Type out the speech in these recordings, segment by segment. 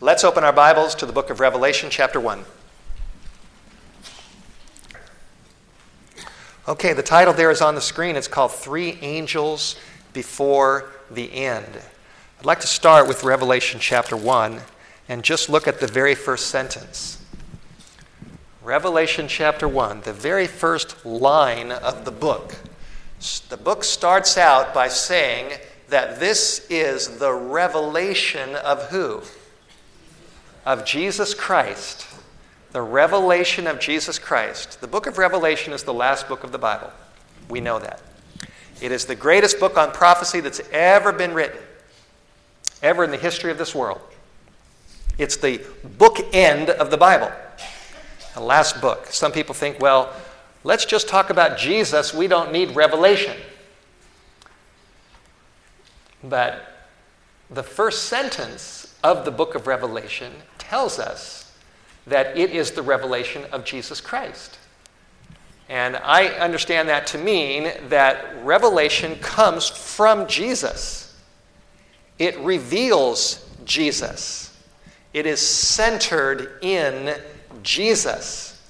Let's open our Bibles to the book of Revelation, chapter 1. Okay, the title there is on the screen. It's called Three Angels Before the End. I'd like to start with Revelation chapter 1 and just look at the very first sentence. Revelation chapter 1, the very first line of the book. The book starts out by saying that this is the revelation of who? Of Jesus Christ. The revelation of Jesus Christ. The book of Revelation is the last book of the Bible. We know that. It is the greatest book on prophecy that's ever been written, ever in the history of this world. It's the book end of the Bible. The last book. Some people think, well, let's just talk about Jesus. We don't need revelation. But the first sentence of the book of Revelation tells us that it is the revelation of Jesus Christ. And I understand that to mean that revelation comes from Jesus. It reveals Jesus. It is centered in Jesus.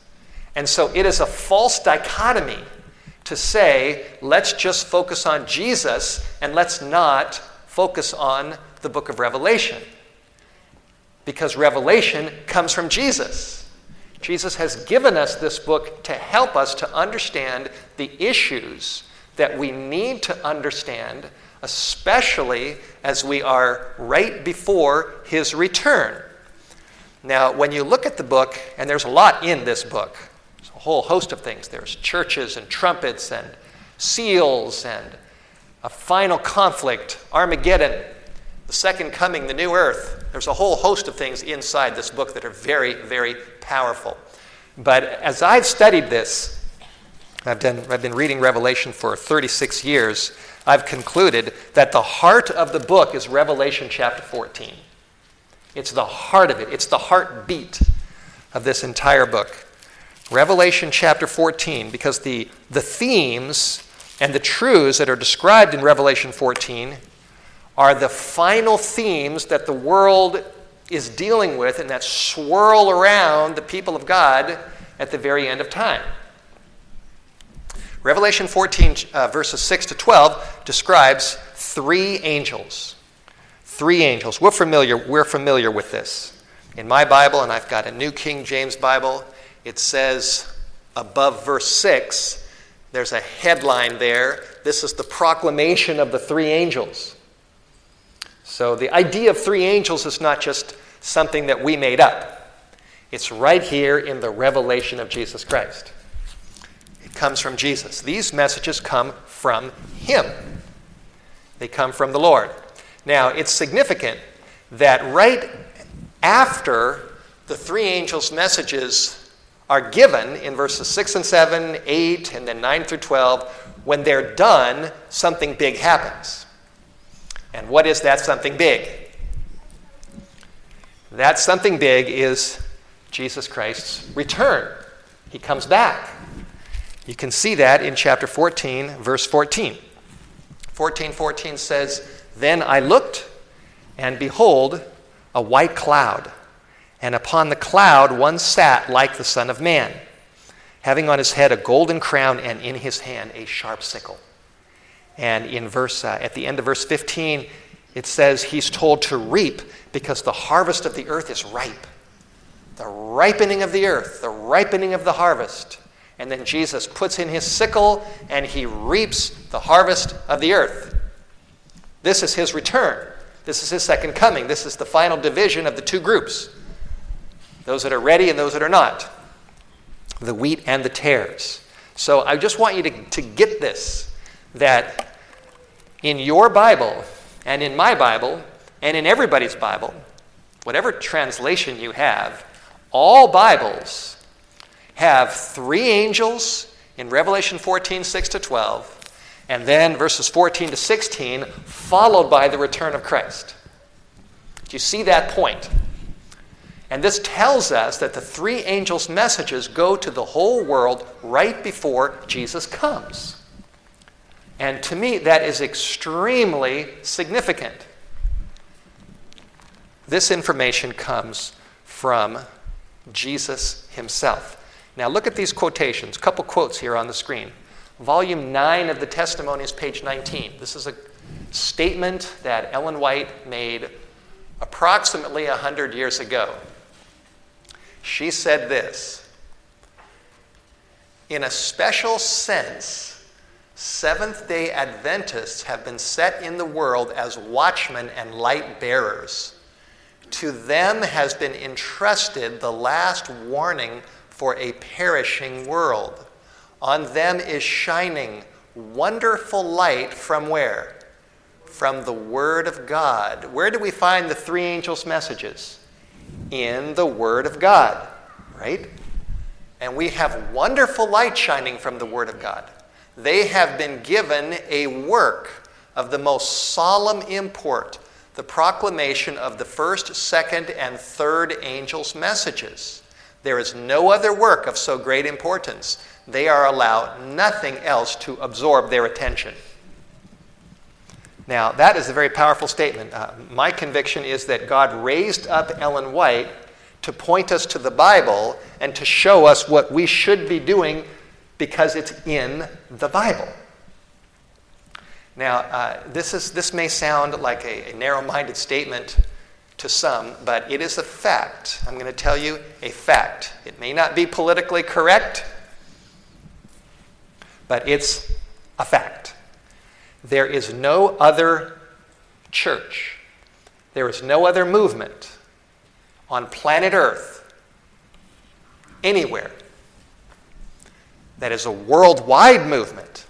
And so it is a false dichotomy to say, let's just focus on Jesus and let's not focus on the book of Revelation. Because Revelation comes from Jesus. Jesus has given us this book to help us to understand the issues that we need to understand, especially as we are right before his return. Now, when you look at the book, and there's a lot in this book, there's a whole host of things. There's churches and trumpets and seals and a final conflict, Armageddon, the second coming, the new earth. There's a whole host of things inside this book that are very, very powerful. But as I've studied this, I've, done, I've been reading Revelation for 36 years, I've concluded that the heart of the book is Revelation chapter 14. It's the heart of it, it's the heartbeat of this entire book. Revelation chapter 14, because the, the themes and the truths that are described in Revelation 14 are the final themes that the world is dealing with and that swirl around the people of God at the very end of time. Revelation 14, uh, verses 6 to 12, describes three angels Three angels. We're familiar, we're familiar with this. In my Bible, and I've got a New King James Bible, it says above verse 6, there's a headline there. This is the proclamation of the three angels. So the idea of three angels is not just something that we made up, it's right here in the revelation of Jesus Christ. It comes from Jesus. These messages come from Him, they come from the Lord. Now, it's significant that right after the three angels' messages are given in verses 6 and 7, 8, and then 9 through 12, when they're done, something big happens. And what is that something big? That something big is Jesus Christ's return. He comes back. You can see that in chapter 14, verse 14. 14 14 says, then I looked, and behold, a white cloud. And upon the cloud one sat like the Son of Man, having on his head a golden crown, and in his hand a sharp sickle. And in verse, uh, at the end of verse 15, it says he's told to reap because the harvest of the earth is ripe. The ripening of the earth, the ripening of the harvest. And then Jesus puts in his sickle and he reaps the harvest of the earth. This is his return. This is his second coming. This is the final division of the two groups those that are ready and those that are not, the wheat and the tares. So I just want you to, to get this that in your Bible and in my Bible and in everybody's Bible, whatever translation you have, all Bibles have three angels in Revelation 14, 6 to 12, and then verses 14 to 16, followed by the return of Christ. Do you see that point? And this tells us that the three angels' messages go to the whole world right before Jesus comes. And to me, that is extremely significant. This information comes from Jesus himself. Now, look at these quotations. A couple quotes here on the screen. Volume 9 of the Testimonies, page 19. This is a statement that Ellen White made approximately 100 years ago. She said this In a special sense, Seventh day Adventists have been set in the world as watchmen and light bearers. To them has been entrusted the last warning for a perishing world. On them is shining wonderful light from where? From the Word of God. Where do we find the three angels' messages? In the Word of God, right? And we have wonderful light shining from the Word of God. They have been given a work of the most solemn import the proclamation of the first, second, and third angels' messages. There is no other work of so great importance. They are allowed nothing else to absorb their attention. Now, that is a very powerful statement. Uh, my conviction is that God raised up Ellen White to point us to the Bible and to show us what we should be doing because it's in the Bible. Now, uh, this, is, this may sound like a, a narrow minded statement to some, but it is a fact. I'm going to tell you a fact. It may not be politically correct, but it's a fact. There is no other church, there is no other movement on planet Earth, anywhere, that is a worldwide movement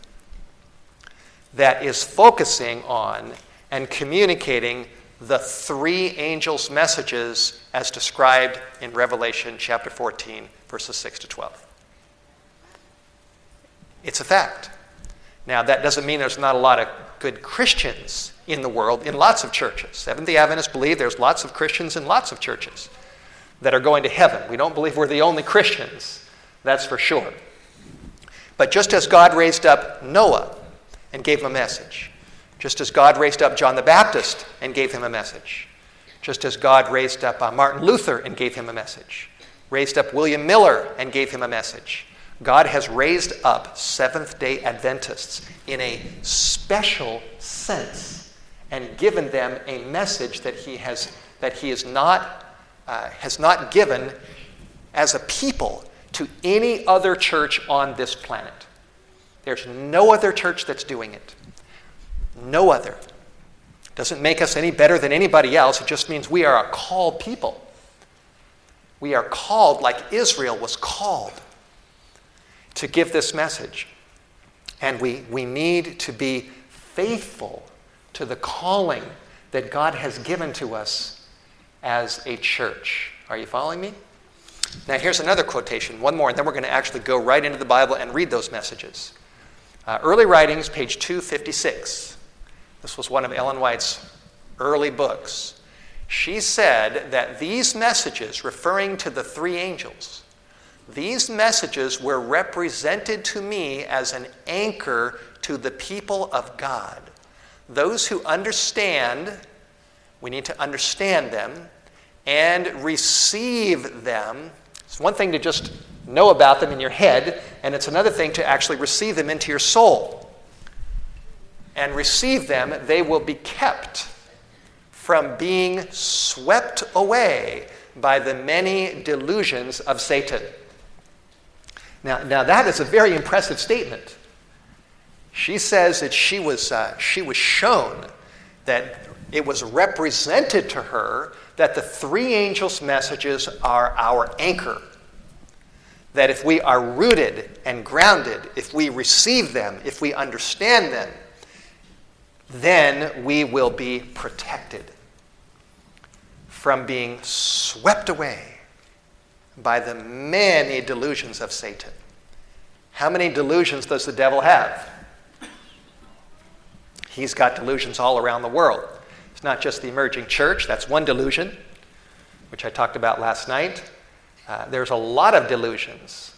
that is focusing on and communicating the three angels' messages as described in Revelation chapter 14, verses 6 to 12. It's a fact. Now, that doesn't mean there's not a lot of good Christians in the world in lots of churches. Seventh day Adventists believe there's lots of Christians in lots of churches that are going to heaven. We don't believe we're the only Christians, that's for sure. But just as God raised up Noah and gave him a message, just as God raised up John the Baptist and gave him a message, just as God raised up uh, Martin Luther and gave him a message, raised up William Miller and gave him a message. God has raised up Seventh day Adventists in a special sense and given them a message that He has, that he is not, uh, has not given as a people to any other church on this planet. There's no other church that's doing it. No other. Doesn't make us any better than anybody else. It just means we are a called people. We are called like Israel was called to give this message. And we, we need to be faithful to the calling that God has given to us as a church. Are you following me? Now, here's another quotation, one more, and then we're going to actually go right into the Bible and read those messages. Uh, early Writings, page 256. This was one of Ellen White's early books. She said that these messages, referring to the three angels, these messages were represented to me as an anchor to the people of God. Those who understand, we need to understand them and receive them it's one thing to just know about them in your head, and it's another thing to actually receive them into your soul. And receive them, they will be kept from being swept away by the many delusions of Satan. Now, now that is a very impressive statement. She says that she was, uh, she was shown that it was represented to her that the three angels' messages are our anchor. That if we are rooted and grounded, if we receive them, if we understand them, then we will be protected from being swept away by the many delusions of Satan. How many delusions does the devil have? He's got delusions all around the world not just the emerging church, that's one delusion, which I talked about last night. Uh, there's a lot of delusions.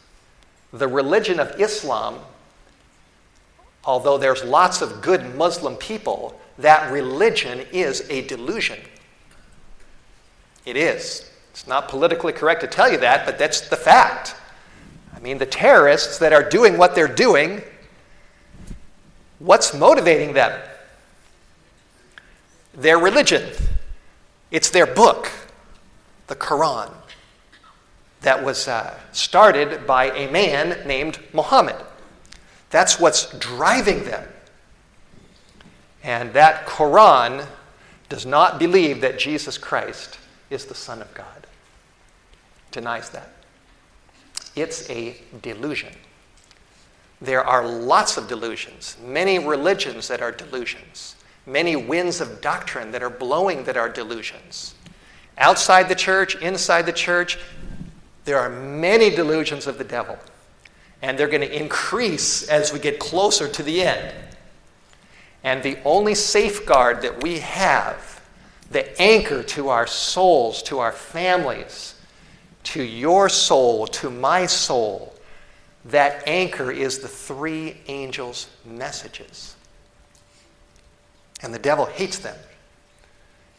The religion of Islam, although there's lots of good Muslim people, that religion is a delusion. It is. It's not politically correct to tell you that, but that's the fact. I mean, the terrorists that are doing what they're doing, what's motivating them? Their religion. It's their book, the Quran, that was uh, started by a man named Muhammad. That's what's driving them. And that Quran does not believe that Jesus Christ is the Son of God. Denies that. It's a delusion. There are lots of delusions, many religions that are delusions, many winds of doctrine that are blowing that are delusions. Outside the church, inside the church, there are many delusions of the devil. And they're going to increase as we get closer to the end. And the only safeguard that we have, the anchor to our souls, to our families, to your soul, to my soul, that anchor is the three angels' messages. And the devil hates them.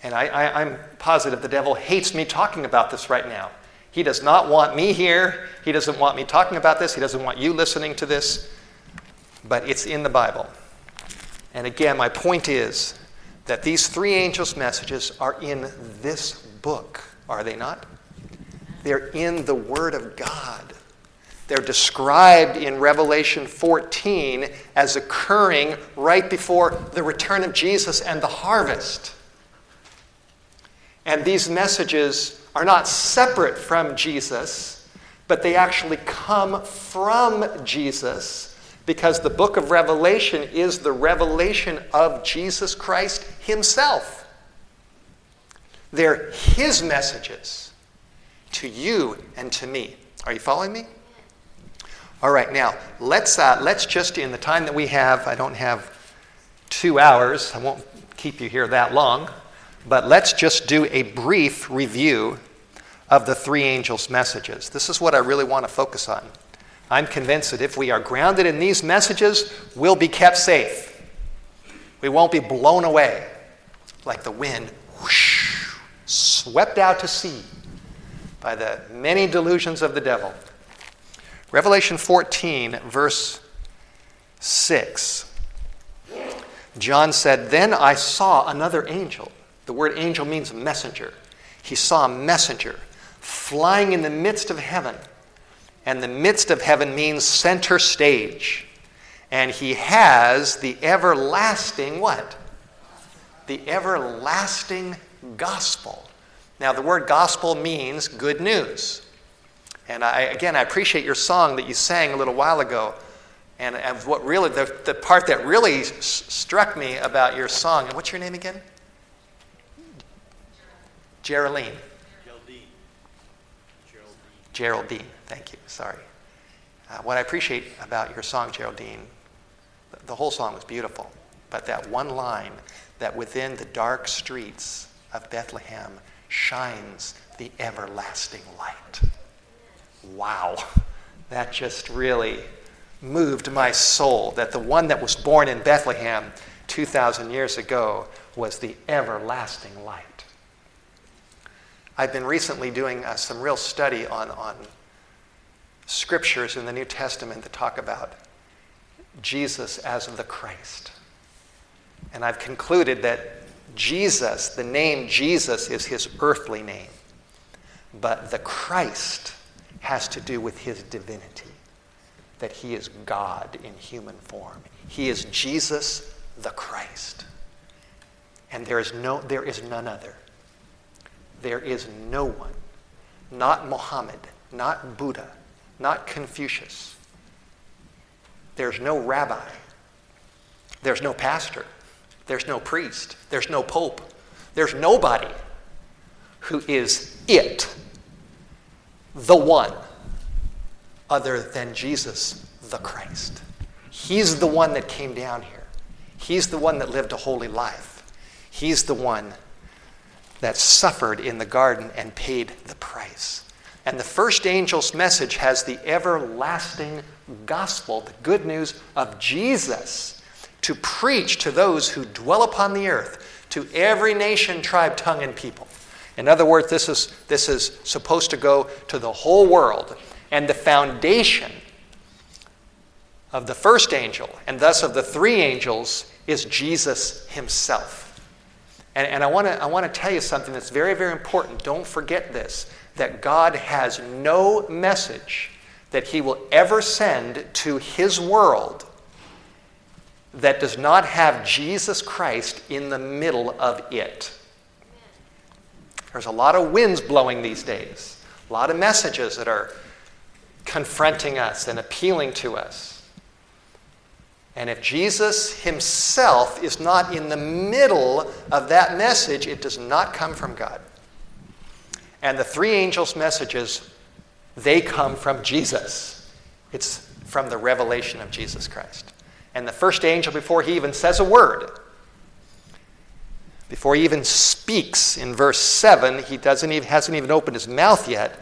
And I, am positive the devil hates me talking about this right now. He does not want me here. He doesn't want me talking about this. He doesn't want you listening to this. But it's in the Bible. And again, my point is that these three angels' messages are in this book, are they not? They're in the Word of God. They're described in Revelation 14 as occurring right before the return of Jesus and the harvest. And these messages are not separate from Jesus, but they actually come from Jesus because the book of Revelation is the revelation of Jesus Christ Himself. They're His messages to you and to me. Are you following me? All right, now let's, uh, let's just, in the time that we have, I don't have two hours, I won't keep you here that long, but let's just do a brief review of the three angels' messages. This is what I really want to focus on. I'm convinced that if we are grounded in these messages, we'll be kept safe. We won't be blown away like the wind, whoosh, swept out to sea by the many delusions of the devil. Revelation 14, verse 6. John said, Then I saw another angel. The word angel means messenger. He saw a messenger flying in the midst of heaven. And the midst of heaven means center stage. And he has the everlasting what? The everlasting gospel. Now, the word gospel means good news. And I, again, I appreciate your song that you sang a little while ago. And, and what really, the, the part that really s- struck me about your song, and what's your name again? Geraldine. Geraldine. Geraldine. Geraldine. Thank you. Sorry. Uh, what I appreciate about your song, Geraldine, the whole song was beautiful, but that one line that within the dark streets of Bethlehem shines the everlasting light. Wow. That just really moved my soul that the one that was born in Bethlehem 2,000 years ago was the everlasting light. I've been recently doing uh, some real study on, on scriptures in the New Testament that talk about Jesus as the Christ. And I've concluded that Jesus, the name Jesus, is his earthly name. But the Christ has to do with his divinity, that he is God in human form. He is Jesus the Christ. And there is, no, there is none other. There is no one, not Muhammad, not Buddha, not Confucius. There's no rabbi. There's no pastor. There's no priest. There's no pope. There's nobody who is it, the one, other than Jesus the Christ. He's the one that came down here. He's the one that lived a holy life. He's the one that suffered in the garden and paid the price. And the first angel's message has the everlasting gospel, the good news of Jesus, to preach to those who dwell upon the earth, to every nation, tribe, tongue, and people. In other words, this is, this is supposed to go to the whole world. And the foundation of the first angel, and thus of the three angels, is Jesus himself. And, and I want to I wanna tell you something that's very, very important. Don't forget this that God has no message that he will ever send to his world that does not have Jesus Christ in the middle of it. There's a lot of winds blowing these days, a lot of messages that are confronting us and appealing to us. And if Jesus himself is not in the middle of that message, it does not come from God. And the three angels' messages, they come from Jesus. It's from the revelation of Jesus Christ. And the first angel, before he even says a word, before he even speaks in verse 7, he doesn't even, hasn't even opened his mouth yet.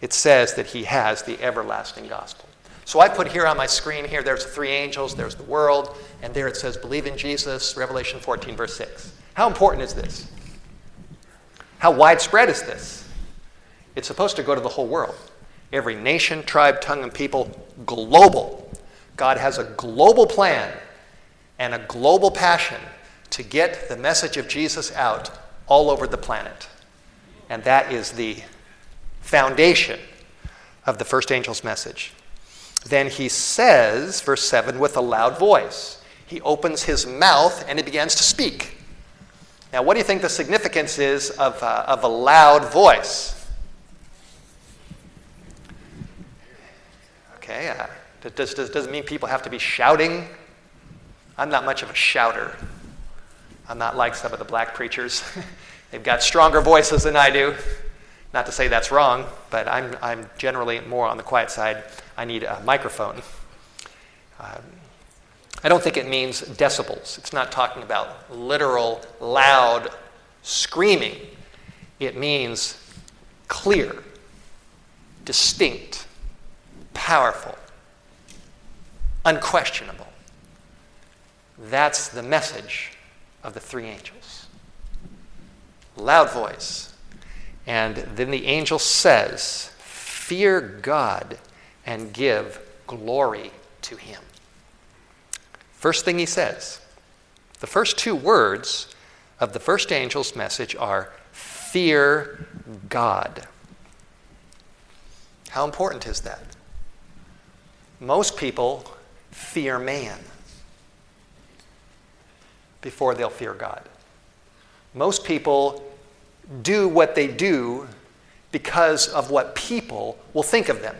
It says that he has the everlasting gospel. So I put here on my screen here, there's the three angels, there's the world, and there it says, believe in Jesus, Revelation 14, verse 6. How important is this? How widespread is this? It's supposed to go to the whole world. Every nation, tribe, tongue, and people, global. God has a global plan and a global passion to get the message of Jesus out all over the planet. And that is the foundation of the first angel's message. Then he says, verse 7, with a loud voice. He opens his mouth and he begins to speak. Now, what do you think the significance is of, uh, of a loud voice? Okay, uh, does, does, does it mean people have to be shouting? I'm not much of a shouter. I'm not like some of the black preachers. They've got stronger voices than I do. Not to say that's wrong, but I'm, I'm generally more on the quiet side. I need a microphone. Um, I don't think it means decibels. It's not talking about literal, loud screaming. It means clear, distinct, powerful, unquestionable. That's the message of the three angels. Loud voice. And then the angel says, Fear God and give glory to him. First thing he says, the first two words of the first angel's message are, Fear God. How important is that? Most people fear man before they'll fear God. Most people do what they do because of what people will think of them.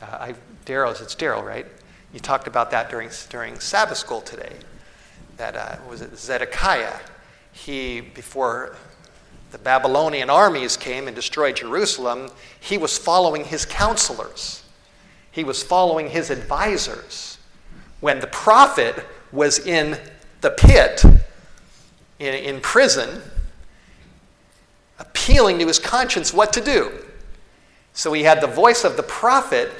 Uh, Daryl's, it's Daryl, right? You talked about that during, during Sabbath school today. That uh, was it Zedekiah. He, before the Babylonian armies came and destroyed Jerusalem, he was following his counselors he was following his advisors. When the prophet was in the pit, in, in prison, appealing to his conscience what to do. So he had the voice of the prophet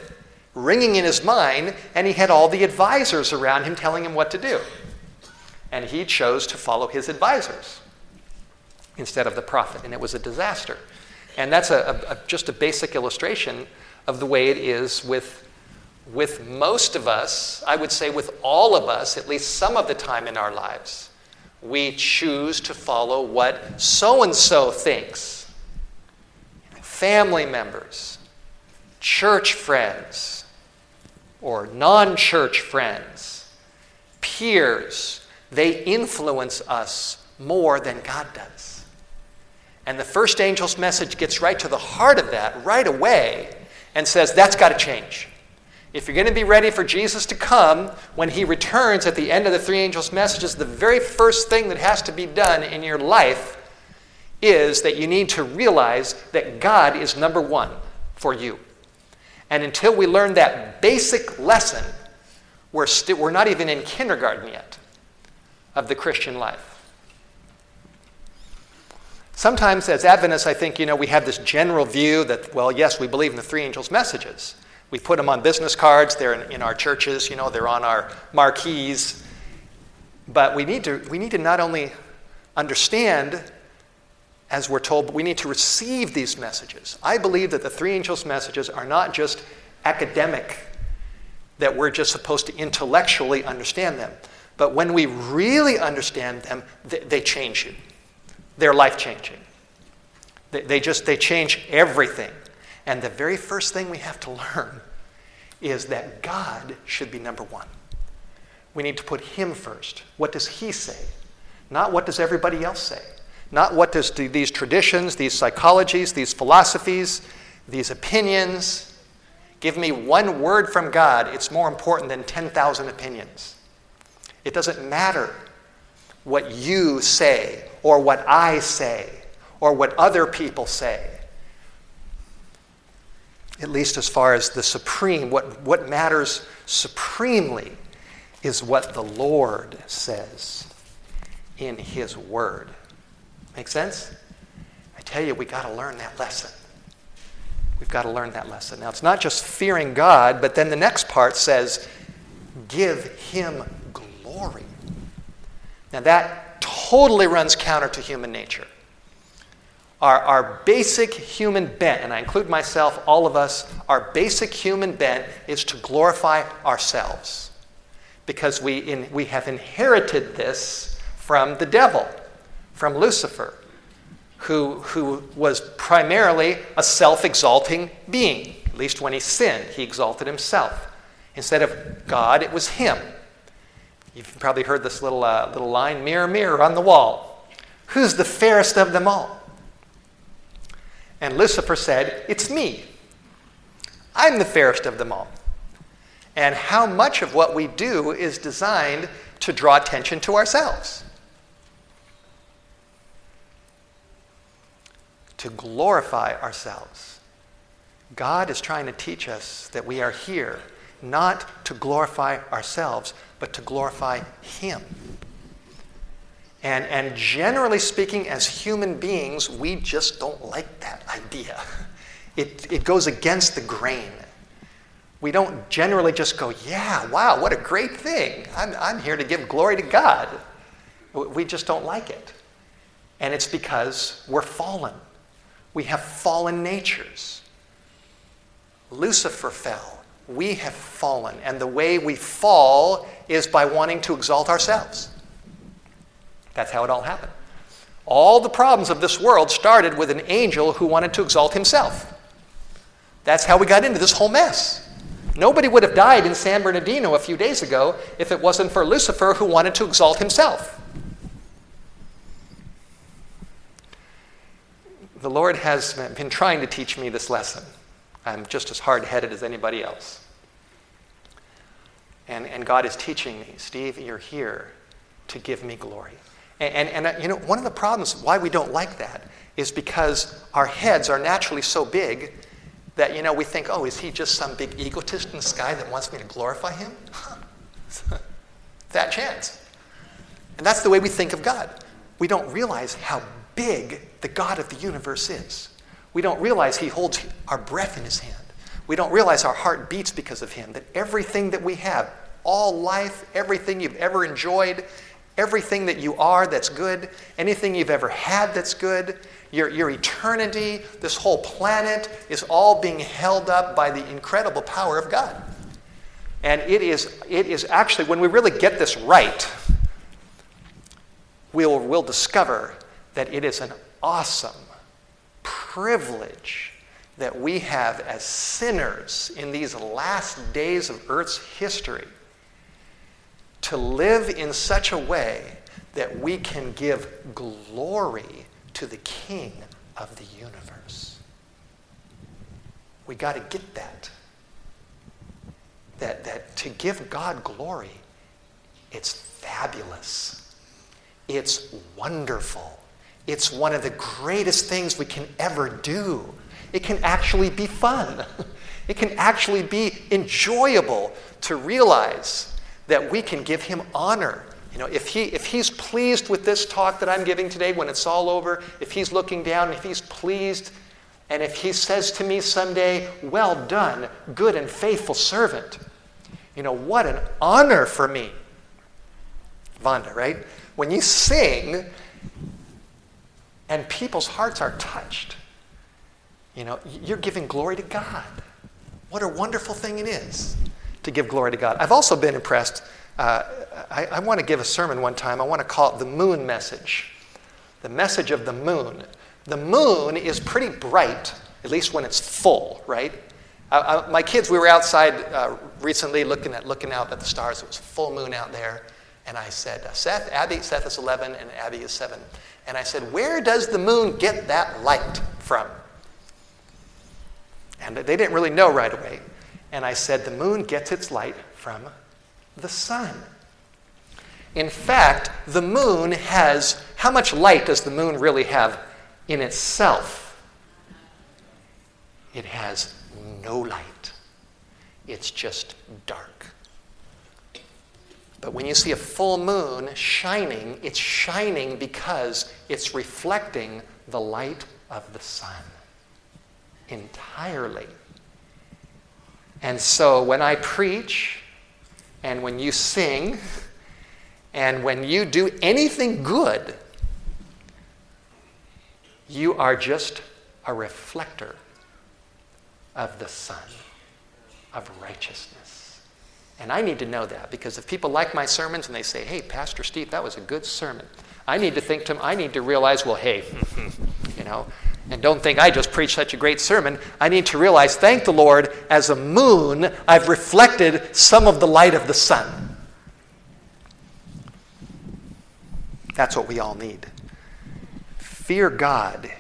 ringing in his mind, and he had all the advisors around him telling him what to do. And he chose to follow his advisors instead of the prophet, and it was a disaster. And that's a, a, just a basic illustration of the way it is with, with most of us, I would say with all of us, at least some of the time in our lives. We choose to follow what so and so thinks. Family members, church friends, or non church friends, peers, they influence us more than God does. And the first angel's message gets right to the heart of that right away and says that's got to change. If you're going to be ready for Jesus to come, when he returns at the end of the three angels' messages, the very first thing that has to be done in your life is that you need to realize that God is number one for you. And until we learn that basic lesson, we're, we st- we're not even in kindergarten yet of the Christian life. Sometimes, as Adventists, I think, you know, we have this general view that, well, yes, we believe in the three angels' messages. We put them on business cards, they're in, in our churches, you know, they're on our marquees. But we need, to, we need to not only understand as we're told, but we need to receive these messages. I believe that the three angels' messages are not just academic, that we're just supposed to intellectually understand them. But when we really understand them, they, they change you. They're life changing. They, they just they change everything. And the very first thing we have to learn is that God should be number one. We need to put Him first. What does He say? Not what does everybody else say. Not what does these traditions, these psychologies, these philosophies, these opinions give me one word from God. It's more important than 10,000 opinions. It doesn't matter what you say or what I say or what other people say. At least as far as the supreme, what, what matters supremely is what the Lord says in His Word. Make sense? I tell you, we got to learn that lesson. We've got to learn that lesson. Now, it's not just fearing God, but then the next part says, give Him glory. Now, that totally runs counter to human nature. Our, our basic human bent, and I include myself, all of us, our basic human bent is to glorify ourselves because we, in, we have inherited this from the devil, from Lucifer, who, who was primarily a self exalting being. At least when he sinned, he exalted himself. Instead of God, it was him. You've probably heard this little, uh, little line mirror, mirror on the wall. Who's the fairest of them all? And Lucifer said, It's me. I'm the fairest of them all. And how much of what we do is designed to draw attention to ourselves? To glorify ourselves. God is trying to teach us that we are here not to glorify ourselves, but to glorify Him. And, and generally speaking, as human beings, we just don't like that idea. It, it goes against the grain. We don't generally just go, yeah, wow, what a great thing. I'm, I'm here to give glory to God. We just don't like it. And it's because we're fallen. We have fallen natures. Lucifer fell we have fallen. And the way we fall is by wanting to exalt ourselves. That's how it all happened. All the problems of this world started with an angel who wanted to exalt himself. That's how we got into this whole mess. Nobody would have died in San Bernardino a few days ago if it wasn't for Lucifer who wanted to exalt himself. The Lord has been trying to teach me this lesson. I'm just as hard headed as anybody else. And, and God is teaching me, Steve, you're here to give me glory. And, and, uh, you know, one of the problems why we don't like that is because our heads are naturally so big that, you know, we think, oh, is he just some big egotist in the sky that wants me to glorify him? that chance. And that's the way we think of God. We don't realize how big the God of the universe is. We don't realize He holds our breath in His hand. We don't realize our heart beats because of Him, that everything that we have, all life, everything you've ever enjoyed, everything that you are that's good, anything you've ever had that's good, your, your eternity, this whole planet is all being held up by the incredible power of God. And it is, it is actually, when we really get this right, we'll, we'll discover that it is an awesome privilege that we have as sinners in these last days of Earth's history to live in such a way that we can give glory to the King of the universe. We got to get that. That, that to give God glory, it's fabulous. It's wonderful. It's one of the greatest things we can ever do. It can actually be fun. It can actually be enjoyable to realize that we can give him honor. You know, if, he, if he's pleased with this talk that I'm giving today when it's all over, if he's looking down, if he's pleased, and if he says to me someday, Well done, good and faithful servant, you know, what an honor for me. Vonda, right? When you sing, and people's hearts are touched. You know, you're giving glory to God. What a wonderful thing it is to give glory to God. I've also been impressed. Uh, I, I want to give a sermon one time. I want to call it the moon message. The message of the moon. The moon is pretty bright, at least when it's full, right? Uh, my kids, we were outside uh, recently looking at looking out at the stars. It was full moon out there, and I said, uh, "Seth, Abby, Seth is 11, and Abby is seven. And I said, "Where does the moon get that light from?" And they didn't really know right away. And I said, "The moon gets its light from the sun." In fact, the moon has how much light does the moon really have in itself? It has no light, it's just dark. But when you see a full moon shining, it's shining because it's reflecting the light of the sun entirely. And so when I preach and when you sing and when you do anything good, you are just a reflector of the Sun of righteousness. And I need to know that because if people like my sermons and they say, hey, Pastor Steve, that was a good sermon, I need to think to I need to realize, well, hey, you know, and don't think I just preached such a great sermon. I need to realize, thank the Lord, as a moon, I've reflected some of the light of the sun. That's what we all need. Fear God,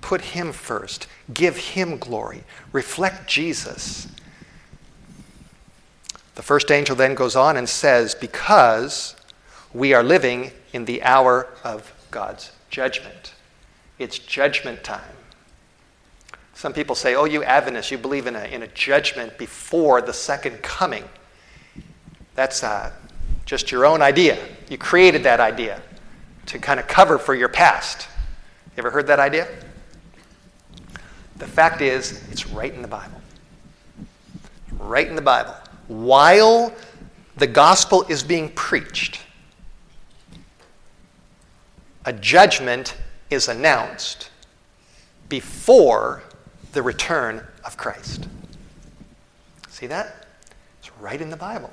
put Him first, give Him glory, reflect Jesus. The first angel then goes on and says, Because we are living in the hour of God's judgment. It's judgment time. Some people say, Oh, you Adventists, you believe in a, in a judgment before the second coming. That's uh, just your own idea. You created that idea to kind of cover for your past. You ever heard that idea? The fact is, it's right in the Bible. Right in the Bible. While the gospel is being preached, a judgment is announced before the return of Christ. See that? It's right in the Bible.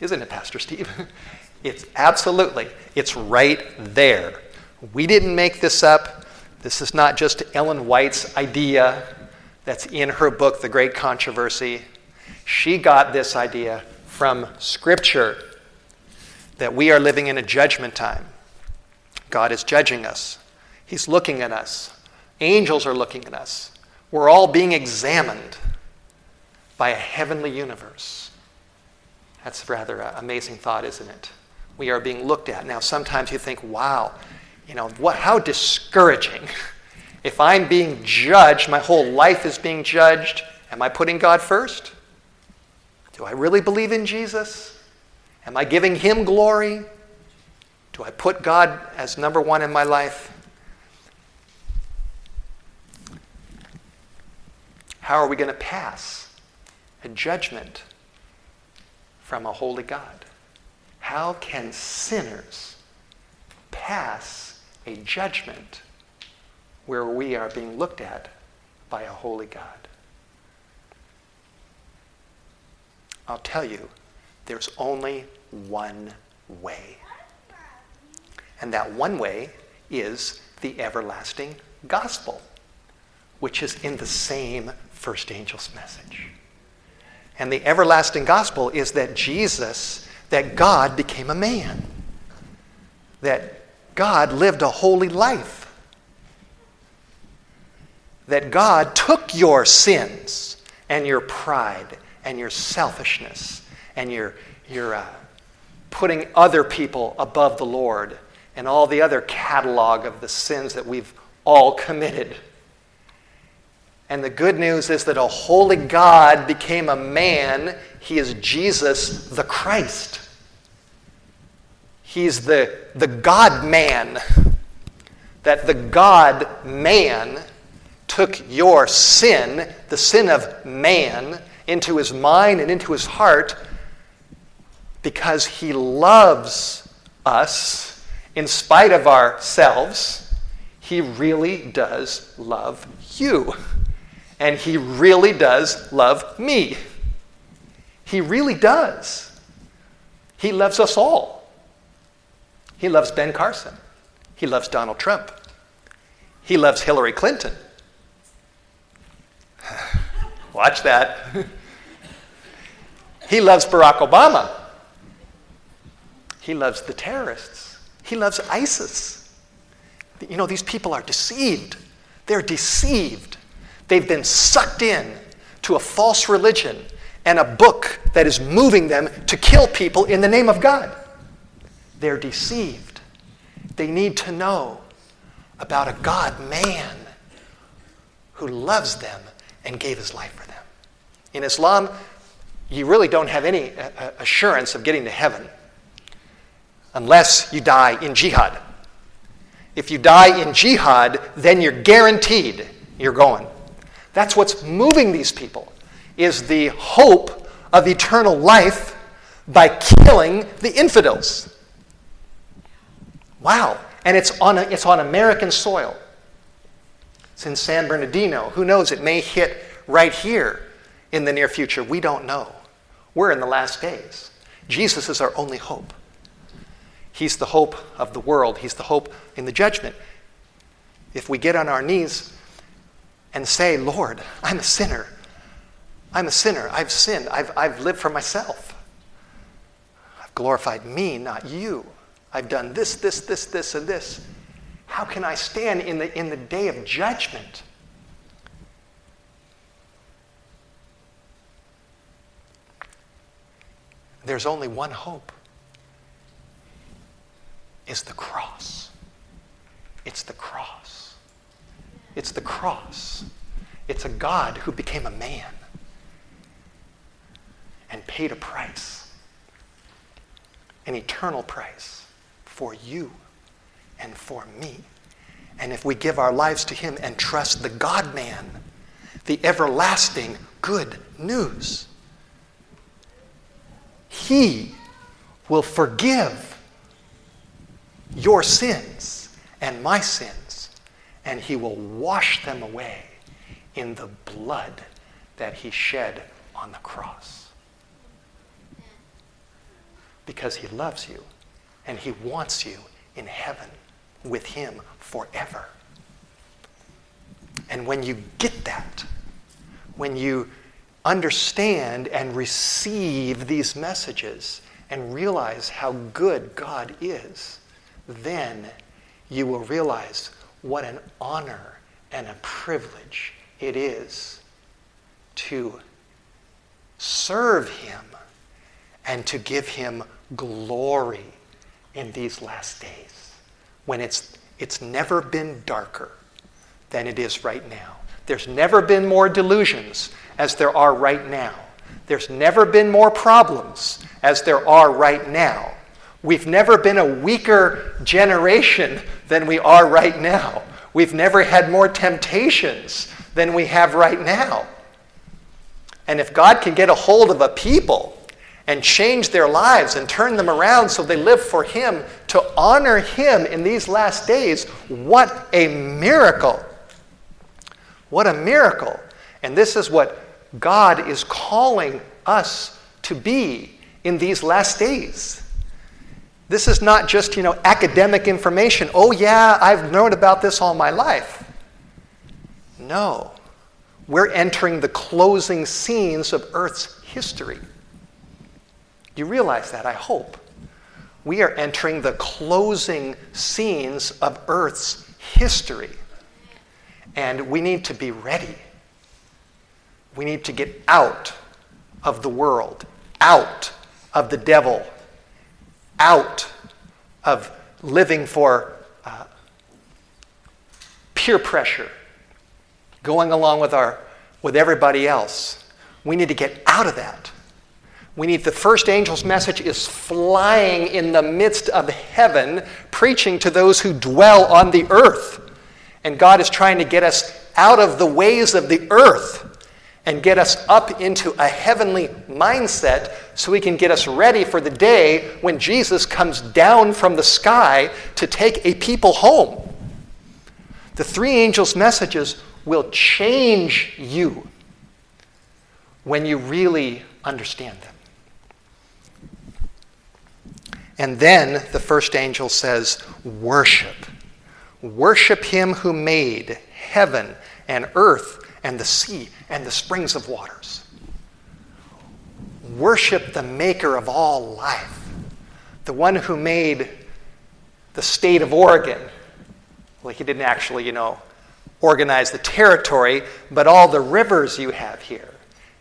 Isn't it, Pastor Steve? it's absolutely, it's right there. We didn't make this up. This is not just Ellen White's idea that's in her book, The Great Controversy. She got this idea from Scripture that we are living in a judgment time. God is judging us, He's looking at us, angels are looking at us. We're all being examined by a heavenly universe. That's rather an amazing thought, isn't it? We are being looked at. Now, sometimes you think, wow, you know, what, how discouraging. If I'm being judged, my whole life is being judged, am I putting God first? Do I really believe in Jesus? Am I giving Him glory? Do I put God as number one in my life? How are we going to pass a judgment from a holy God? How can sinners pass a judgment where we are being looked at by a holy God? I'll tell you, there's only one way. And that one way is the everlasting gospel, which is in the same first angel's message. And the everlasting gospel is that Jesus, that God became a man, that God lived a holy life, that God took your sins and your pride and your selfishness and your, your uh, putting other people above the Lord and all the other catalog of the sins that we've all committed and the good news is that a holy God became a man. He is Jesus the Christ. He's the, the God man. That the God man took your sin, the sin of man, into his mind and into his heart because he loves us in spite of ourselves He really does love you. And He really does love me. He really does. He loves us all. He loves Ben Carson. He loves Donald Trump. He loves Hillary Clinton. Watch that. he loves Barack Obama. He loves the terrorists. He loves ISIS. You know, these people are deceived. They're deceived. They've been sucked in to a false religion and a book that is moving them to kill people in the name of God. They're deceived. They need to know about a God man who loves them and gave his life for them. In Islam, you really don't have any uh, uh, assurance of getting to heaven unless you die in jihad. If you die in jihad, then you're guaranteed you're going. That's what's moving these people is the hope of eternal life by killing the infidels. Wow. And it's on, a, it's on American soil. It's in San Bernardino. Who knows? It may hit right here in the near future. We don't know. We're in the last days. Jesus is our only hope. He's the hope of the world, He's the hope in the judgment. If we get on our knees and say, Lord, I'm a sinner. I'm a sinner. I've sinned. I've, I've lived for myself. I've glorified me, not you. I've done this, this, this, this, and this. How can I stand in the, in the day of judgment? There's only one hope. is the cross. It's the cross. It's the cross. It's a God who became a man and paid a price, an eternal price for you and for me. And if we give our lives to Him and trust the God man, the everlasting good news, He will forgive your sins and my sins, and He will wash them away in the blood that He shed on the cross because he loves you and he wants you in heaven with him forever. And when you get that, when you understand and receive these messages and realize how good God is, then you will realize what an honor and a privilege it is to serve Him and to give Him glory in these last days when it's, it's never been darker than it is right now. There's never been more delusions as there are right now. There's never been more problems as there are right now. We've never been a weaker generation than we are right now. We've never had more temptations than we have right now. And if God can get a hold of a people and change their lives and turn them around so they live for Him to honor Him in these last days. What a miracle! What a miracle. And this is what God is calling us to be in these last days. This is not just, you know, academic information. Oh yeah, I've known about this all my life. No. We're entering the closing scenes of Earth's history. You realize that, I hope. We are entering the closing scenes of Earth's history. And we need to be ready. We need to get out of the world, out of the devil, out of living for uh, peer pressure, going along with, our, with everybody else. We need to get out of that. We need the first angel's message is flying in the midst of heaven, preaching to those who dwell on the earth. And God is trying to get us out of the ways of the earth and get us up into a heavenly mindset so he can get us ready for the day when Jesus comes down from the sky to take a people home. The three angels' messages will change you when you really understand them. And then the first angel says, Worship. Worship him who made heaven and earth and the sea and the springs of waters. Worship the maker of all life, the one who made the state of Oregon. Well, he didn't actually, you know, organize the territory, but all the rivers you have here,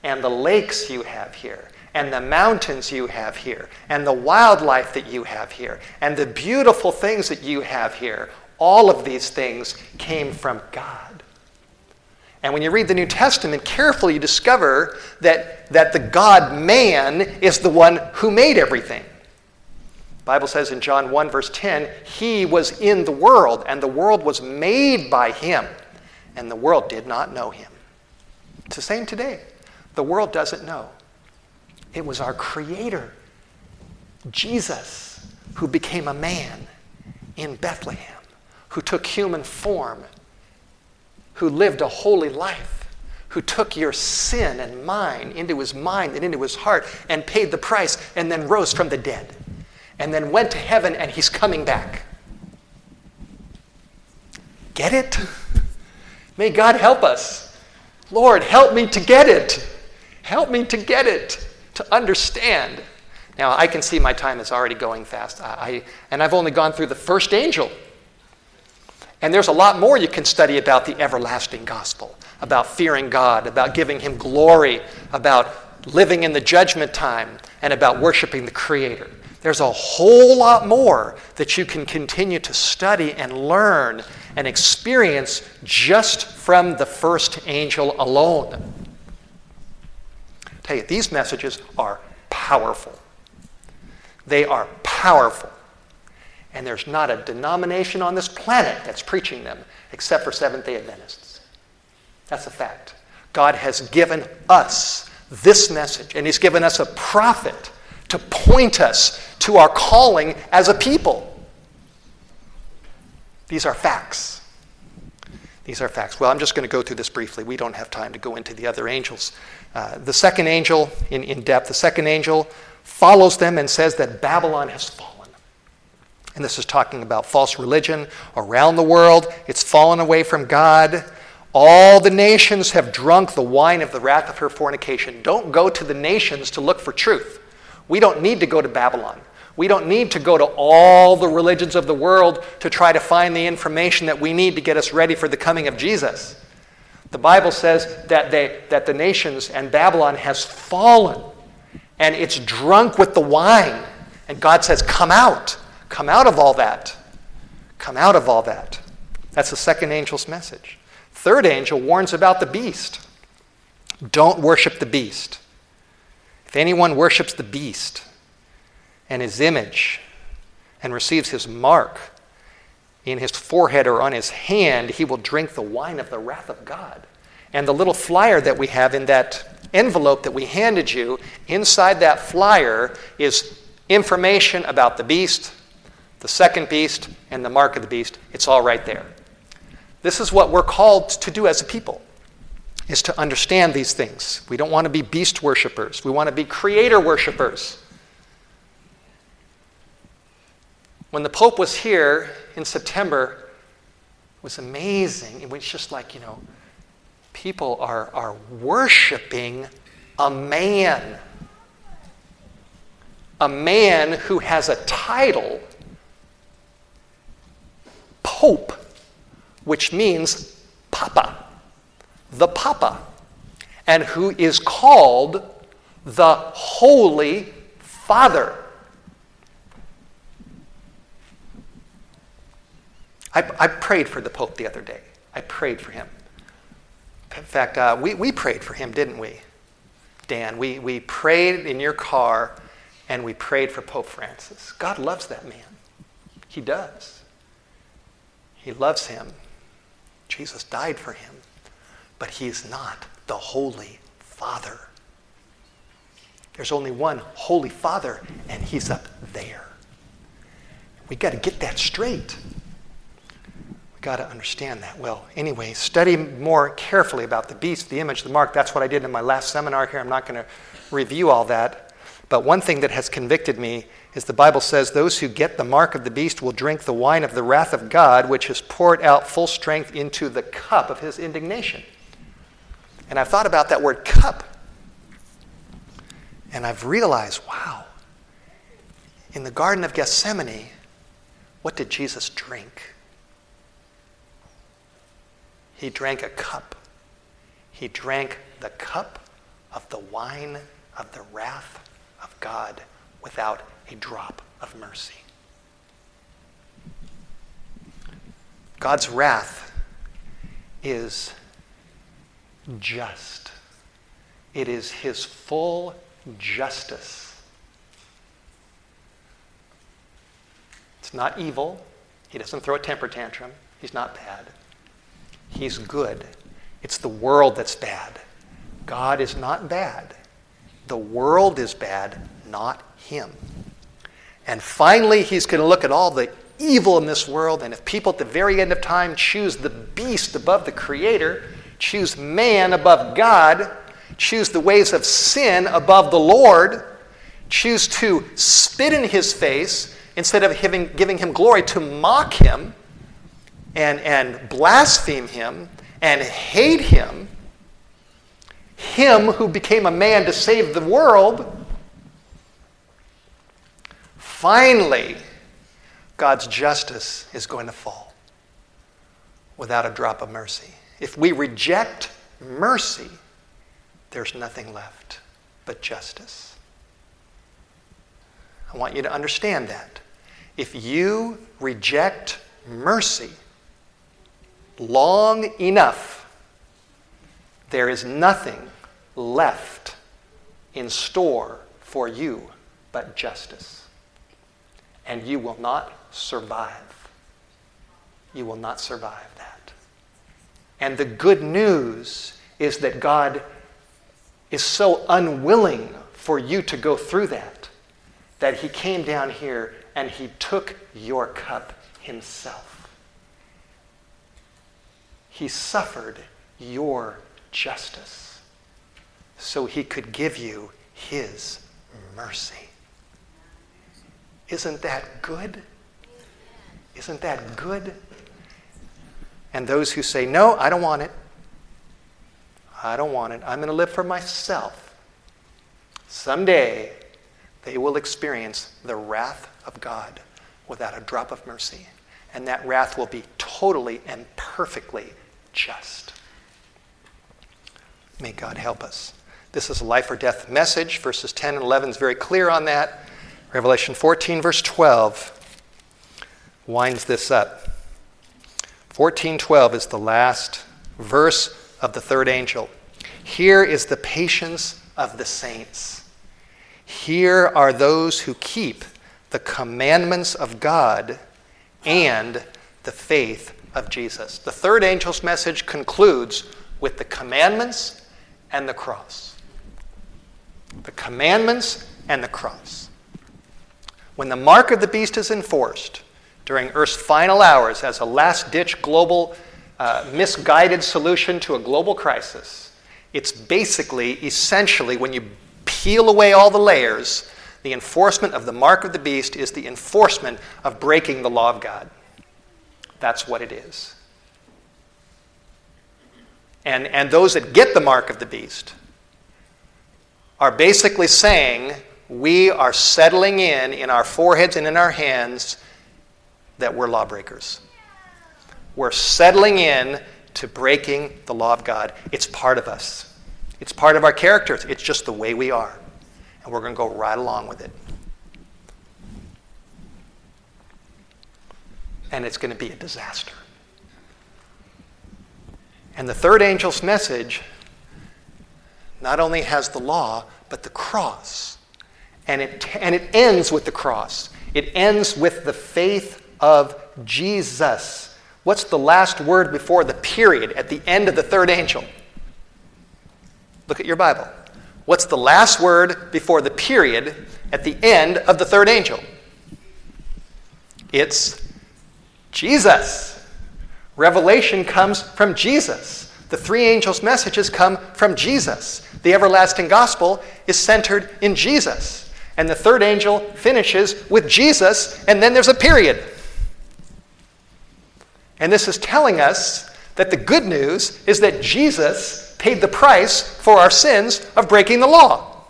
and the lakes you have here, and the mountains you have here, and the wildlife that you have here, and the beautiful things that you have here, all of these things came from God. And when you read the New Testament carefully, you discover that, that the God man is the one who made everything. The Bible says in John 1, verse 10, He was in the world, and the world was made by Him, and the world did not know Him. It's the same today. The world doesn't know. It was our Creator, Jesus, who became a man in Bethlehem, who took human form who lived a holy life, who took your sin and mine into his mind and into his heart and paid the price and then rose from the dead and then went to heaven and he's coming back. Get it? May God help us. Lord, help me to get it. Help me to get it, to understand. Now, I can see my time is already going fast. I, and I've only gone through the first angel. And there's a lot more you can study about the everlasting gospel, about fearing God, about giving Him glory, about living in the judgment time, and about worshiping the Creator. There's a whole lot more that you can continue to study and learn and experience just from the first angel alone. I tell you, these messages are powerful. They are powerful. And there's not a denomination on this planet that's preaching them except for Seventh day Adventists. That's a fact. God has given us this message, and He's given us a prophet to point us to our calling as a people. These are facts. These are facts. Well, I'm just going to go through this briefly. We don't have time to go into the other angels. Uh, the second angel, in, in depth, the second angel follows them and says that Babylon has fallen. And this is talking about false religion around the world. It's fallen away from God. All the nations have drunk the wine of the wrath of her fornication. Don't go to the nations to look for truth. We don't need to go to Babylon. We don't need to go to all the religions of the world to try to find the information that we need to get us ready for the coming of Jesus. The Bible says that, they, that the nations and Babylon has fallen and it's drunk with the wine. And God says, Come out. Come out of all that. Come out of all that. That's the second angel's message. Third angel warns about the beast. Don't worship the beast. If anyone worships the beast and his image and receives his mark in his forehead or on his hand, he will drink the wine of the wrath of God. And the little flyer that we have in that envelope that we handed you, inside that flyer is information about the beast, the second beast, and the mark of the beast. It's all right there. This is what we're called to do as a people is to understand these things. We don't want to be beast worshippers. We want to be creator worshippers. When the Pope was here in September, it was amazing. It was just like, you know, people are, are worshiping a man. A man who has a title Pope, which means Papa, the Papa, and who is called the Holy Father. I, I, prayed for the Pope the other day. I prayed for him. In fact, uh, we, we prayed for him, didn't we? Dan, we, we prayed in your car and we prayed for Pope Francis. God loves that man. He does. He loves him. Jesus died for him. But he is not the Holy Father. There's only one Holy Father, and he's up there. We got to get that straight. We got to understand that. Well, anyway, study more carefully about the beast, the image, the mark. That's what I did in my last seminar here. I'm not going to review all that. But one thing that has convicted me is the Bible says, Those who get the mark of the beast will drink the wine of the wrath of God, which is poured out full strength into the cup of his indignation. And I've thought about that word cup. And I've realized, wow, in the Garden of Gethsemane, what did Jesus drink? He drank a cup. He drank the cup of the wine of the wrath God without a drop of mercy. God's wrath is just. It is his full justice. It's not evil. He doesn't throw a temper tantrum. He's not bad. He's good. It's the world that's bad. God is not bad. The world is bad, not him. And finally, he's going to look at all the evil in this world, and if people at the very end of time choose the beast above the Creator, choose man above God, choose the ways of sin above the Lord, choose to spit in his face instead of giving, giving him glory, to mock him and, and blaspheme him and hate him, him who became a man to save the world, finally, God's justice is going to fall without a drop of mercy. If we reject mercy, there's nothing left but justice. I want you to understand that. If you reject mercy long enough, there is nothing left in store for you but justice. And you will not survive. You will not survive that. And the good news is that God is so unwilling for you to go through that that He came down here and He took your cup Himself. He suffered your justice so he could give you his mercy. Isn't that good? Isn't that good? And those who say, No, I don't want it. I don't want it. I'm going to live for myself. Someday, they will experience the wrath of God without a drop of mercy. And that wrath will be totally and perfectly just. May God help us. This is a life or death message. Verses 10 and 11 is very clear on that. Revelation 14, verse 12, winds this up. 14:12 is the last verse of the third angel. Here is the patience of the saints. Here are those who keep the commandments of God and the faith of Jesus. The third angel's message concludes with the commandments and the cross. The commandments and the cross. When the mark of the beast is enforced during Earth's final hours as a last ditch global, uh, misguided solution to a global crisis, it's basically, essentially, when you peel away all the layers, the enforcement of the mark of the beast is the enforcement of breaking the law of God. That's what it is. And, and those that get the mark of the beast are basically saying, we are settling in in our foreheads and in our hands that we're lawbreakers. We're settling in to breaking the law of God. It's part of us, it's part of our characters. It's just the way we are. And we're going to go right along with it. and it's going to be a disaster. And the third angel's message not only has the law, but the cross. And it, and it ends with the cross. It ends with the faith of Jesus. What's the last word before the period at the end of the third angel? Look at your Bible. What's the last word before the period at the end of the third angel? It's Jesus. Revelation comes from Jesus. The three angels' messages come from Jesus. The everlasting gospel is centered in Jesus. And the third angel finishes with Jesus, and then there's a period. And this is telling us that the good news is that Jesus paid the price for our sins of breaking the law.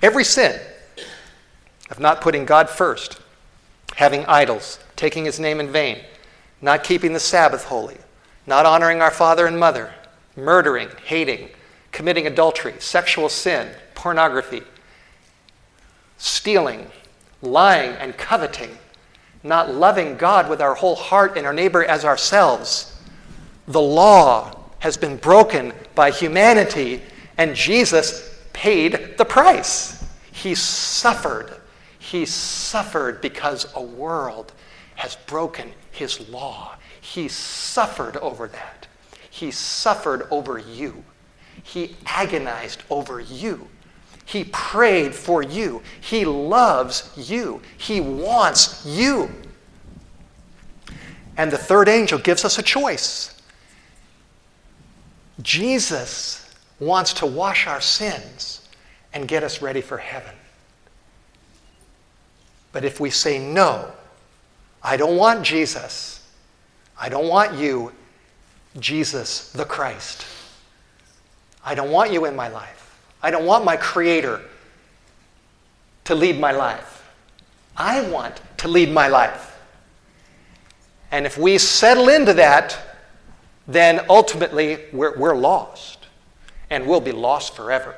Every sin of not putting God first, having idols, taking his name in vain, not keeping the Sabbath holy, not honoring our father and mother, murdering, hating, committing adultery, sexual sin, pornography, stealing, lying, and coveting, not loving God with our whole heart and our neighbor as ourselves. The law has been broken by humanity, and Jesus paid the price. He suffered. He suffered because a world has broken his law. He suffered over that. He suffered over you. He agonized over you. He prayed for you. He loves you. He wants you. And the third angel gives us a choice. Jesus wants to wash our sins and get us ready for heaven. But if we say, no, I don't want Jesus, I don't want you, Jesus the Christ, I don't want you in my life, I don't want my Creator to lead my life, I want to lead my life. And if we settle into that, then ultimately we're, we're lost. And we'll be lost forever.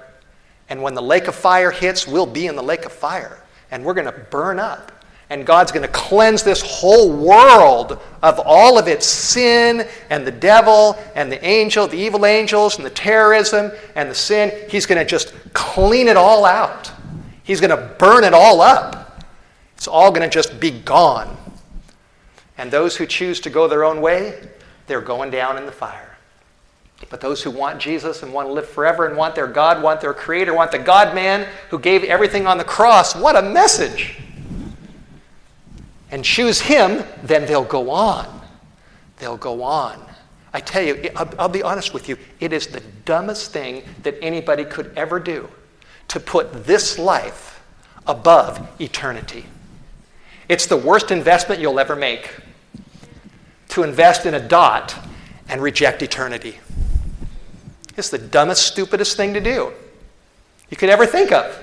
And when the lake of fire hits, we'll be in the lake of fire and we're going to burn up. And God's going to cleanse this whole world of all of its sin and the devil and the angel, the evil angels and the terrorism and the sin. He's going to just clean it all out. He's going to burn it all up. It's all going to just be gone. And those who choose to go their own way, they're going down in the fire. But those who want Jesus and want to live forever and want their God, want their Creator, want the God man who gave everything on the cross, what a message! And choose Him, then they'll go on. They'll go on. I tell you, I'll, be honest with you, it is the dumbest thing that anybody could ever do to put this life above eternity. It's the worst investment you'll ever make to invest in a dot and reject eternity. It's the dumbest, stupidest thing to do you could ever think of.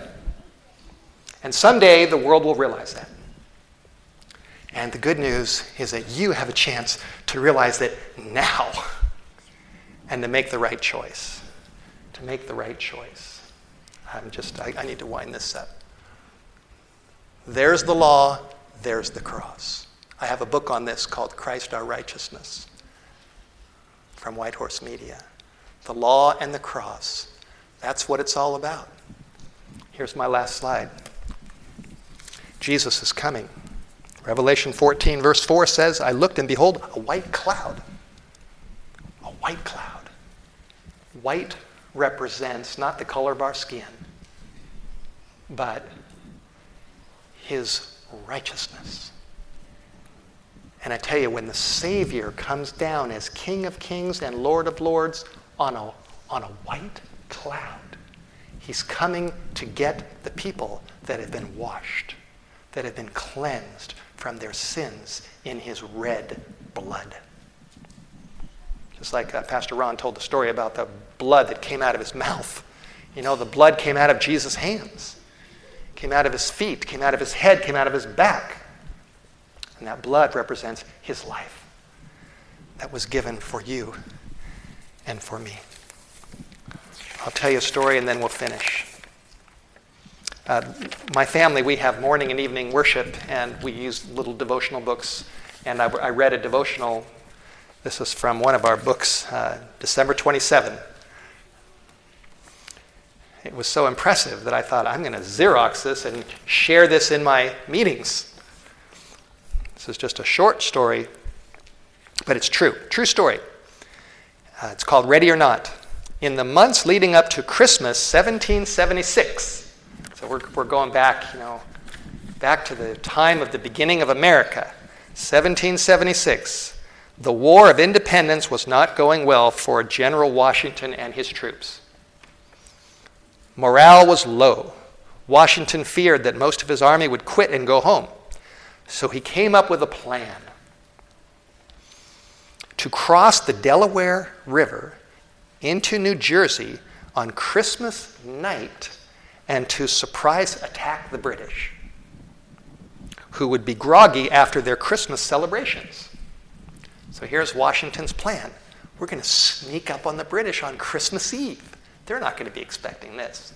And someday the world will realize that. And the good news is that you have a chance to realize that now and to make the right choice. To make the right choice. I'm just, I, I need to wind this up. There's the law, there's the cross. I have a book on this called Christ Our Righteousness from White Horse Media the law and the cross. That's what it's all about. Here's my last slide. Jesus is coming. Revelation 14, verse 4 says, I looked and behold, a white cloud. A white cloud. White represents not the color of our skin, but his righteousness. And I tell you, when the Savior comes down as King of Kings and Lord of Lords, on a, on a white cloud. He's coming to get the people that have been washed, that have been cleansed from their sins in his red blood. Just like uh, Pastor Ron told the story about the blood that came out of his mouth. You know, the blood came out of Jesus' hands, came out of his feet, came out of his head, came out of his back. And that blood represents his life that was given for you and for me. I'll tell you a story and then we'll finish. Uh, my family, we have morning and evening worship, and we use little devotional books. And I, I read a devotional. This is from one of our books, uh, December 27. It was so impressive that I thought, I'm going to Xerox this and share this in my meetings. This is just a short story, but it's true. True story. Uh, it's called Ready or Not. In the months leading up to Christmas 1776, so we're, we're going back, you know, back to the time of the beginning of America, 1776. The War of Independence was not going well for General Washington and his troops. Morale was low. Washington feared that most of his army would quit and go home. So he came up with a plan to cross the Delaware River into New Jersey on Christmas night and to surprise attack the British, who would be groggy after their Christmas celebrations. So here's Washington's plan we're going to sneak up on the British on Christmas Eve. They're not going to be expecting this.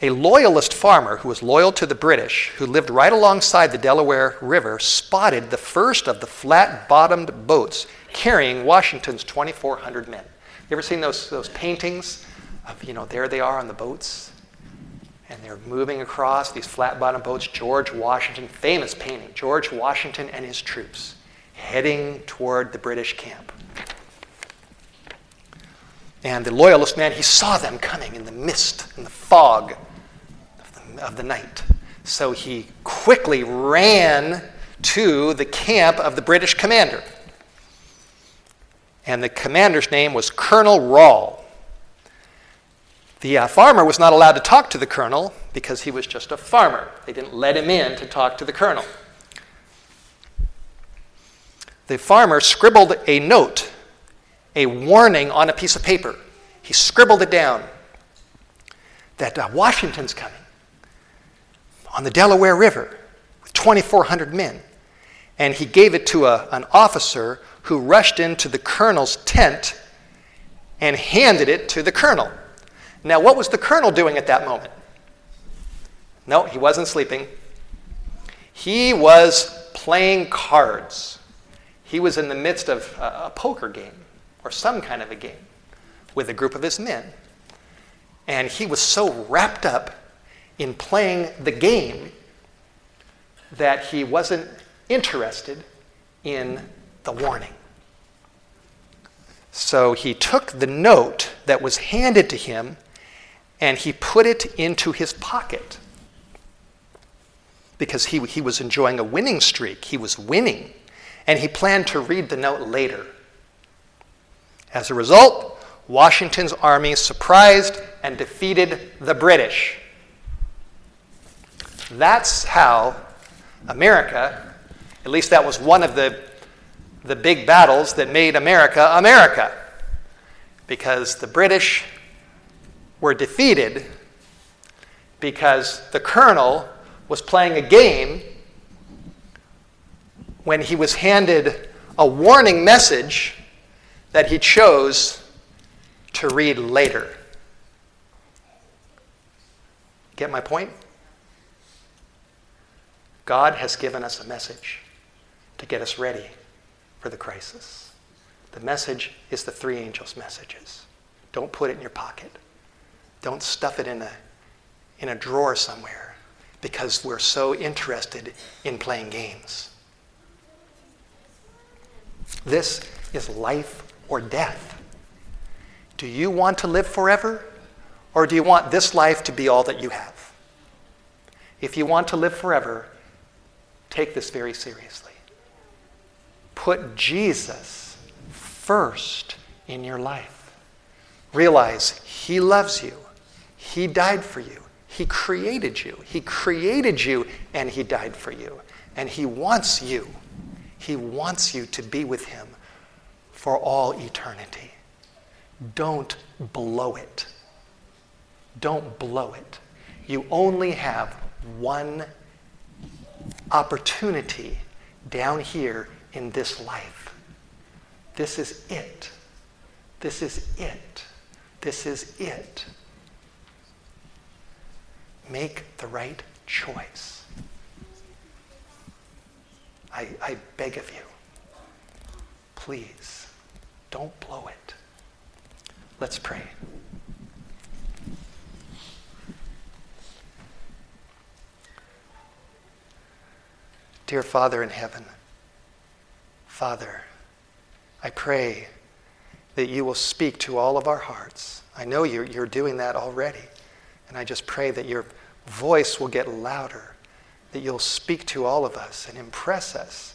A loyalist farmer who was loyal to the British, who lived right alongside the Delaware River, spotted the first of the flat bottomed boats carrying Washington's 2,400 men. You ever seen those, those paintings of, you know, there they are on the boats? And they're moving across these flat bottomed boats. George Washington, famous painting, George Washington and his troops heading toward the British camp. And the loyalist man, he saw them coming in the mist and the fog of the, of the night. So he quickly ran to the camp of the British commander and the commander's name was Colonel Rahl. The uh, farmer was not allowed to talk to the colonel because he was just a farmer. They didn't let him in to talk to the colonel. The farmer scribbled a note, a warning on a piece of paper. He scribbled it down that uh, Washington's coming on the Delaware River with 2,400 men. And he gave it to a, an officer who rushed into the colonel's tent and handed it to the colonel. Now, what was the colonel doing at that moment? No, he wasn't sleeping. He was playing cards. He was in the midst of a, poker game or some kind of a game with a group of his men. And he was so wrapped up in playing the game that he wasn't interested in the warning. So he took the note that was handed to him and he put it into his pocket because he, he was enjoying a winning streak. He was winning. And he planned to read the note later. As a result, Washington's army surprised and defeated the British. That's how America, at least that was one of the the big battles that made America America. Because the British were defeated because the colonel was playing a game when he was handed a warning message that he chose to read later. Get my point? God has given us a message to get us ready for the crisis. The message is the three angels' messages. Don't put it in your pocket. Don't stuff it in a, in a drawer somewhere because we're so interested in playing games. This is life or death. Do you want to live forever or do you want this life to be all that you have? If you want to live forever, take this very seriously. Put Jesus first in your life. Realize He loves you, He died for you, He created you. He created you and He died for you. And He wants you. He wants you to be with Him for all eternity. Don't blow it. Don't blow it. You only have one opportunity down here in this life. This is it. This is it. This is it. Make the right choice. I, I beg of you, please, don't blow it. Let's pray. Dear Father in heaven, Father, I pray that you will speak to all of our hearts. I know you're, you're doing that already. And I just pray that your voice will get louder that you'll speak to all of us and impress us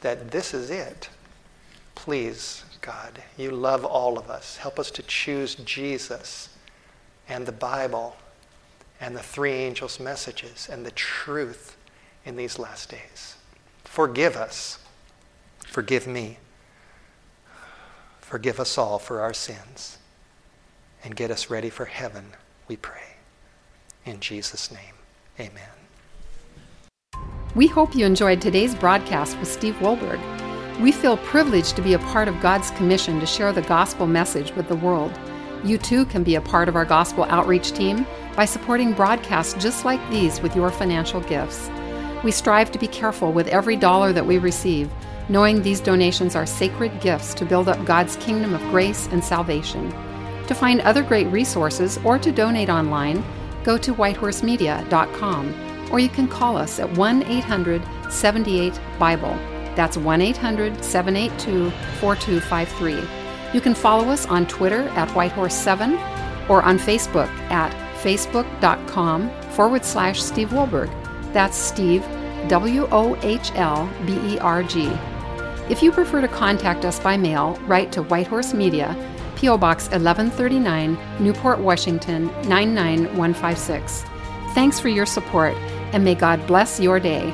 that this is it. Please, God, you love all of us. Help us to choose Jesus and the Bible and the three angels' messages and the truth in these last days. Forgive us. Forgive me. Forgive us all for our sins. And get us ready for heaven, we pray. In Jesus' name, amen. We hope you enjoyed today's broadcast with Steve Wohlberg. We feel privileged to be a part of God's commission to share the gospel message with the world. You too can be a part of our gospel outreach team by supporting broadcasts just like these with your financial gifts. We strive to be careful with every dollar that we receive, knowing these donations are sacred gifts to build up God's kingdom of grace and salvation. To find other great resources or to donate online, go to whitehorsemedia.com or you can call us at 1 800 78 Bible. That's 1 800 782 4253. You can follow us on Twitter at Whitehorse7 or on Facebook at facebook.com forward slash Steve Wohlberg. That's Steve, W O H L B E R G. If you prefer to contact us by mail, write to Whitehorse Media, P.O. Box 1139, Newport, Washington 99156. Thanks for your support, and may God bless your day.